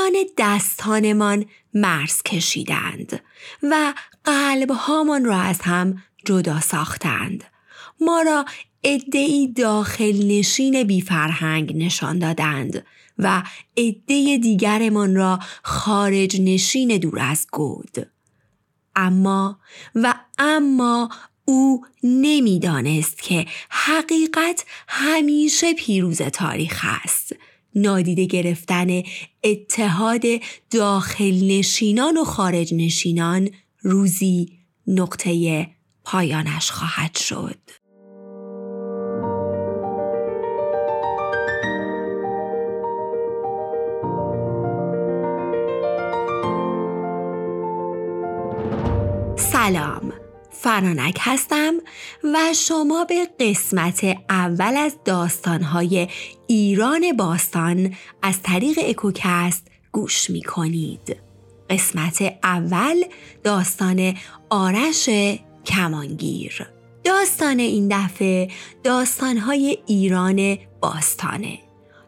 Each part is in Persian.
میان دستانمان مرز کشیدند و قلبهامان را از هم جدا ساختند. ما را ادهی داخل نشین بی فرهنگ نشان دادند و عده دیگرمان را خارج نشین دور از گود. اما و اما او نمی‌دانست که حقیقت همیشه پیروز تاریخ است. نادیده گرفتن اتحاد داخل نشینان و خارج نشینان روزی نقطه پایانش خواهد شد. سلام فرانک هستم و شما به قسمت اول از داستانهای ایران باستان از طریق اکوکست گوش می کنید. قسمت اول داستان آرش کمانگیر. داستان این دفعه داستانهای ایران باستانه.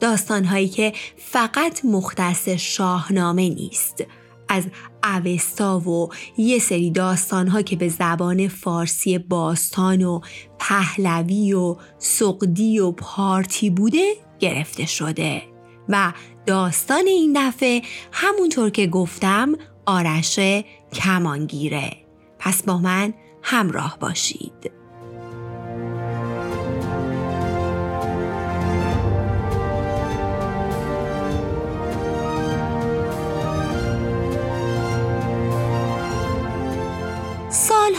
داستانهایی که فقط مختص شاهنامه نیست. از اوستا و یه سری داستانها که به زبان فارسی باستان و پهلوی و سقدی و پارتی بوده گرفته شده. و داستان این دفعه همونطور که گفتم آرش کمانگیره. پس با من همراه باشید.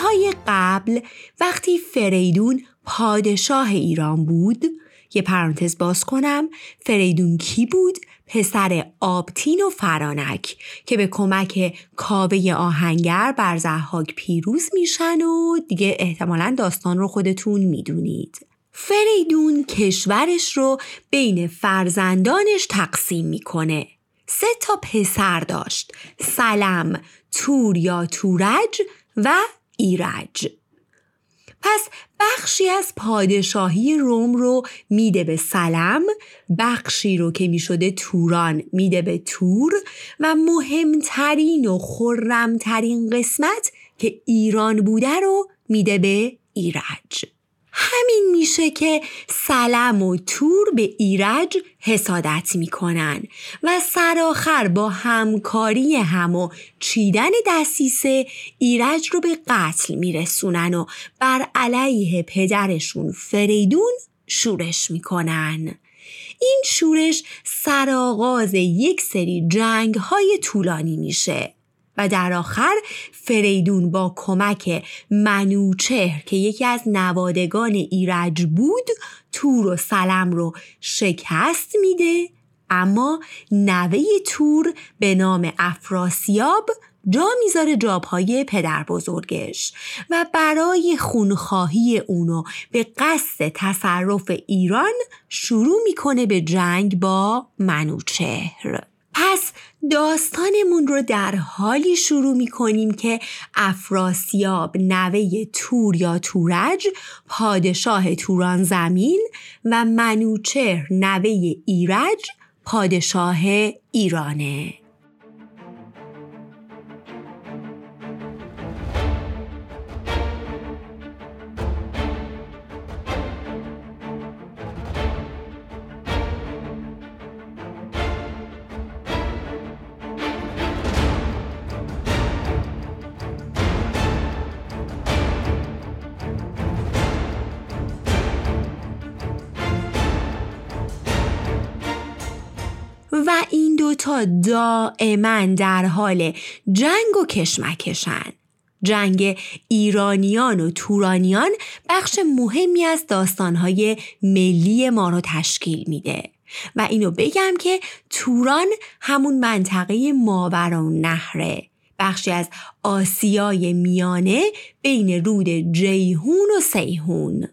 سالهای قبل وقتی فریدون پادشاه ایران بود یه پرانتز باز کنم فریدون کی بود؟ پسر آبتین و فرانک که به کمک کاوه آهنگر بر زحاک پیروز میشن و دیگه احتمالا داستان رو خودتون می‌دونید. فریدون کشورش رو بین فرزندانش تقسیم می‌کنه. سه تا پسر داشت. سلم تور یا تورج و ایرج. پس بخشی از پادشاهی روم رو میده به سلم بخشی رو که می‌شده توران میده به تور و مهمترین و خرمترین قسمت که ایران بوده رو میده به ایرج. همین میشه که سلم و تور به ایرج حسادت می‌کنن و سرآخر با همکاری هم و چیدن دستیسه ایرج رو به قتل میرسونن و بر علیه پدرشون فریدون شورش می‌کنن. این شورش سرآغاز یک سری جنگ های طولانی میشه. و در آخر فریدون با کمک منوچهر که یکی از نوادگان ایرج بود تور و سلم رو شکست میده اما نوه تور به نام افراسیاب جا می‌ذاره جابهای پدر بزرگش و برای خونخواهی اونو به قصد تصرف ایران شروع می‌کنه به جنگ با منوچهر. پس داستانمون رو در حالی شروع می کنیم که افراسیاب نوه تور یا تورج پادشاه توران زمین و منوچهر نوه ایرج پادشاه ایرانه. دوتا دائما در حال جنگ و کشمکشن. جنگ ایرانیان و تورانیان بخش مهمی از داستانهای ملی ما رو تشکیل میده. و اینو بگم که توران همون منطقه ماورا نهره. بخشی از آسیای میانه بین رود جیهون و سیهون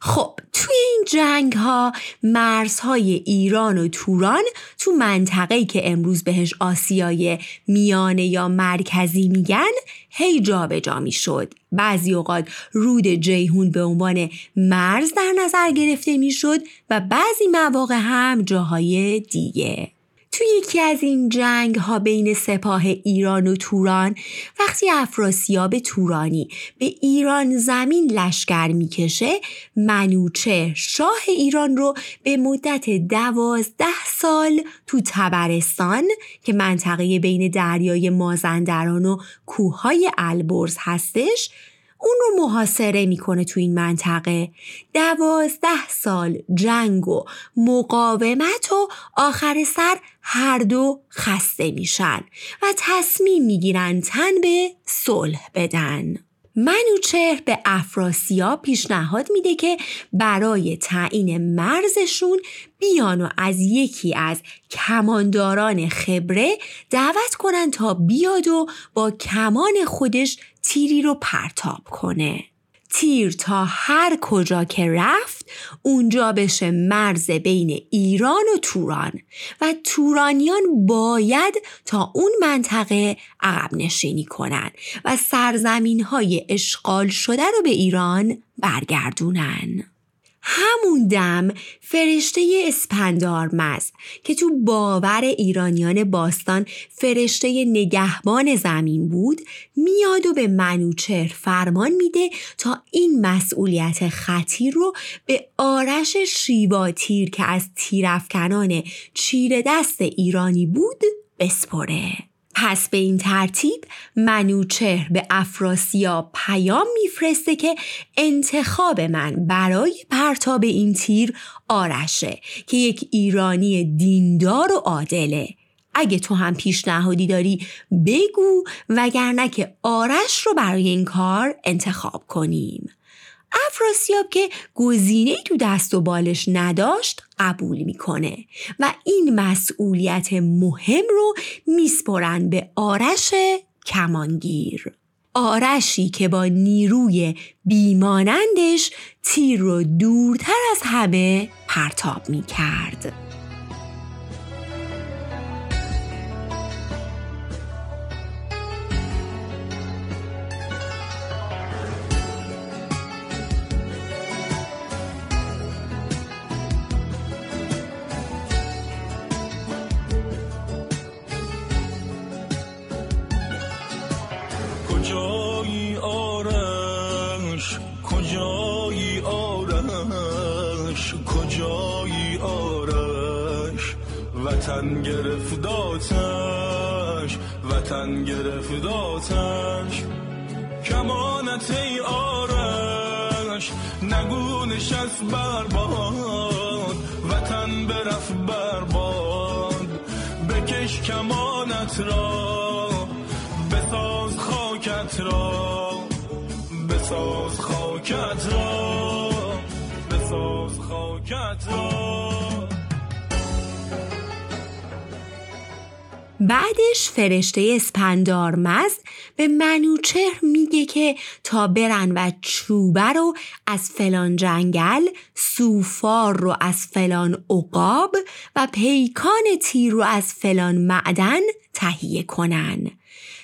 خب توی این جنگ ها مرزهای ایران و توران تو منطقه‌ای که امروز بهش آسیای میانه یا مرکزی میگن هی جابجا می‌شد. بعضی اوقات رود جیهون به عنوان مرز در نظر گرفته می‌شد و بعضی مواقع هم جاهای دیگه. توی یکی از این جنگ ها بین سپاه ایران و توران وقتی افراسیاب تورانی به ایران زمین لشکر می‌کشه منوچه شاه ایران رو به مدت دوازده سال تو تبرستان که منطقه بین دریای مازندران و کوههای البرز هستش اون رو محاصره می‌کنه تو این منطقه. دوازده سال جنگ و مقاومت و آخر سر هر دو خسته میشن و تصمیم می‌گیرن تن به صلح بدن. منوچهر به افراسیاب پیشنهاد میده که برای تعیین مرزشون بیان و از یکی از کمانداران خبره دعوت کنن تا بیاد و با کمان خودش تیری رو پرتاب کنه. تیر تا هر کجا که رفت اونجا بشه مرز بین ایران و توران و تورانیان باید تا اون منطقه عقب نشینی کنن و سرزمین های اشغال شده رو به ایران برگردونن. همون دم فرشته اسپندارمز که تو باور ایرانیان باستان فرشته نگهبان زمین بود میاد و به منوچهر فرمان میده تا این مسئولیت خطیر رو به آرش شیواتیر که از تیرفکنان چیر دست ایرانی بود بسپره. پس به این ترتیب منوچهر به افراسیاب پیام میفرسته که انتخاب من برای پرتاب این تیر آرشه که یک ایرانی دیندار و عادله. اگه تو هم پیشنهادی داری بگو وگرنه که آرش رو برای این کار انتخاب کنیم. افراسیاب که گزینه تو دست و بالش نداشت قبول می‌کنه و این مسئولیت مهم رو میسپرن به آرش کمانگیر. آرشی که با نیروی بیمانندش تیر رو دورتر از همه پرتاب می‌کرد. وطن گرفت آتش وطن گرفت آتش کمانت ای آرش نگو نشست بر باد. وطن برف بر باد. بکش کمانت را بساز خاکت را. بساز خاکت را بساز خاکت را. بعدش فرشته اسپندارمز به منوچهر میگه که تا برن و چوبه رو از فلان جنگل سوفار رو از فلان عقاب و پیکان تیر رو از فلان معدن تهیه کنن.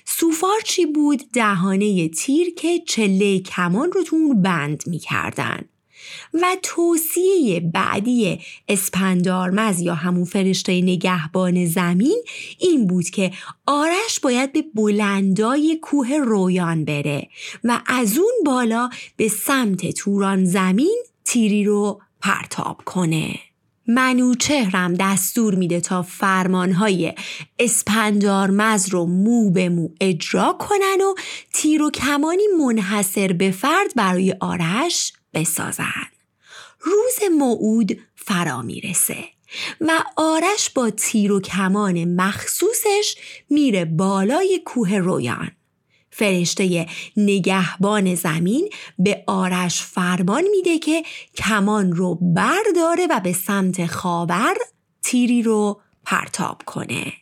سوفار چی بود؟ دهانه تیر که چله کمان رو تو اون بند می‌کردن. و توصیه بعدی اسپندارمز یا همون فرشته نگهبان زمین این بود که آرش باید به بلندای کوه رویان بره و از اون بالا به سمت توران زمین تیری رو پرتاب کنه. منوچهرم دستور میده تا فرمانهای اسپندارمز رو مو به مو اجرا کنن و تیر و کمانی منحصر به فرد برای آرش بسازن. روز موعود فرا می‌رسه و آرش با تیر و کمان مخصوصش میره بالای کوه رویان. فرشته نگهبان زمین به آرش فرمان میده که کمان رو برداره و به سمت خاور تیری رو پرتاب کنه.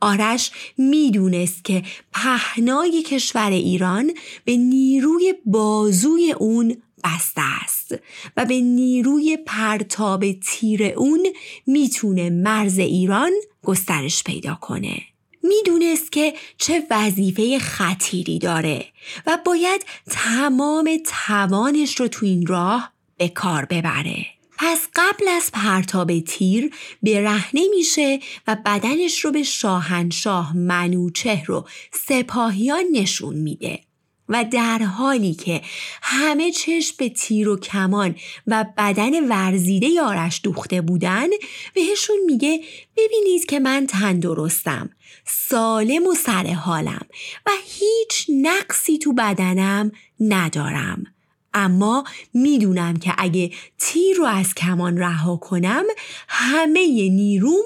آرش می‌دونست که پهنای کشور ایران به نیروی بازوی اون بسته است و به نیروی پرتاب تیر اون می‌تونه مرز ایران گسترش پیدا کنه. می‌دونست که چه وظیفه خطیری داره و باید تمام توانش رو تو این راه به کار ببره. پس قبل از پرتاب تیر برهنه میشه و بدنش رو به شاهنشاه منوچهر و سپاهیان نشون میده و در حالی که همه چشم به تیر و کمان و بدن ورزیده یارش دوخته بودن بهشون میگه ببینید که من تندرستم سالم و سر حالم و هیچ نقصی تو بدنم ندارم. اما می‌دونم که اگه تیر رو از کمان رها کنم همه نیروم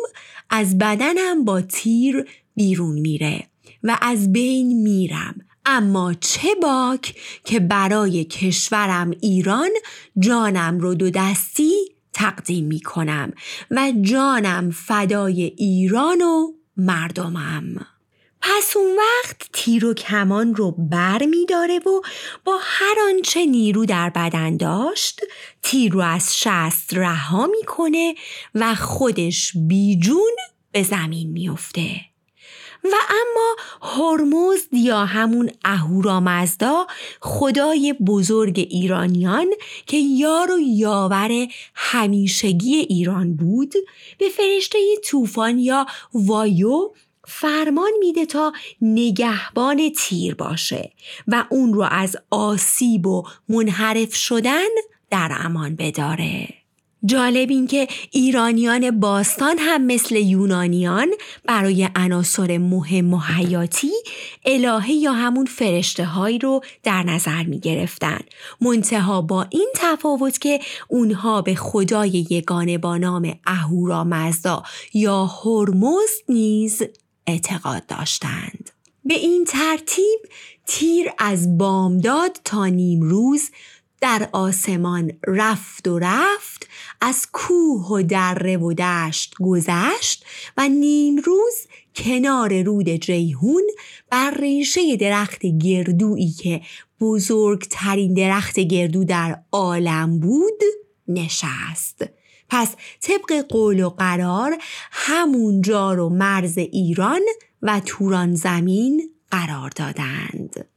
از بدنم با تیر بیرون میره و از بین میرم. اما چه باک که برای کشورم ایران جانم رو دو دستی تقدیم می کنم و جانم فدای ایران و مردمم پس اون وقت تیر و کمان رو بر می داره و با هر آنچه نیرو در بدن داشت تیر رو از شست رها می‌کنه و خودش بیجون به زمین میافته. و اما هرمزد یا همون اهورامزدا خدای بزرگ ایرانیان که یار و یاور همیشگی ایران بود به فرشته طوفان یا وایو فرمان میده تا نگهبان تیر باشه و اون رو از آسیب و منحرف شدن در امان بداره. جالب این که ایرانیان باستان هم مثل یونانیان برای عناصر مهم و حیاتی الهه یا همون فرشته هایی رو در نظر می گرفتن. منتها با این تفاوت که اونها به خدای یگانه با نام اهورا مزدا یا هرمز نیز اعتقاد داشتند. به این ترتیب تیر از بامداد تا نیمروز در آسمان رفت و رفت از کوه و دره و دشت گذشت و نیمروز کنار رود جیهون بر ریشه درخت گردویی که بزرگترین درخت گردو در عالم بود نشست. پس طبق قول و قرار همون جار و مرز ایران و توران زمین قرار دادند.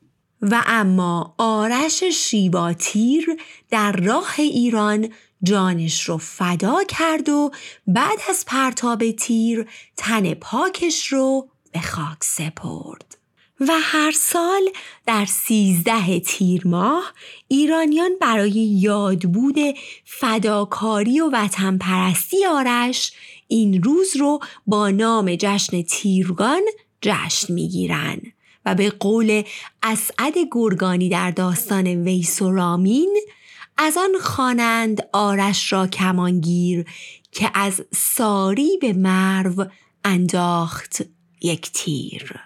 و اما آرش شیباتیر در راه ایران جانش رو فدا کرد و بعد از پرتاب تیر تن پاکش رو به خاک سپرد. و هر سال در سیزده تیر ماه ایرانیان برای یادبود فداکاری و وطن پرستی آرش این روز رو با نام جشن تیرگان جشن می‌گیرن و به قول اسعد گرگانی در داستان ویس و رامین از آن خوانند آرش را کمانگیر که از ساری به مرو انداخت یک تیر.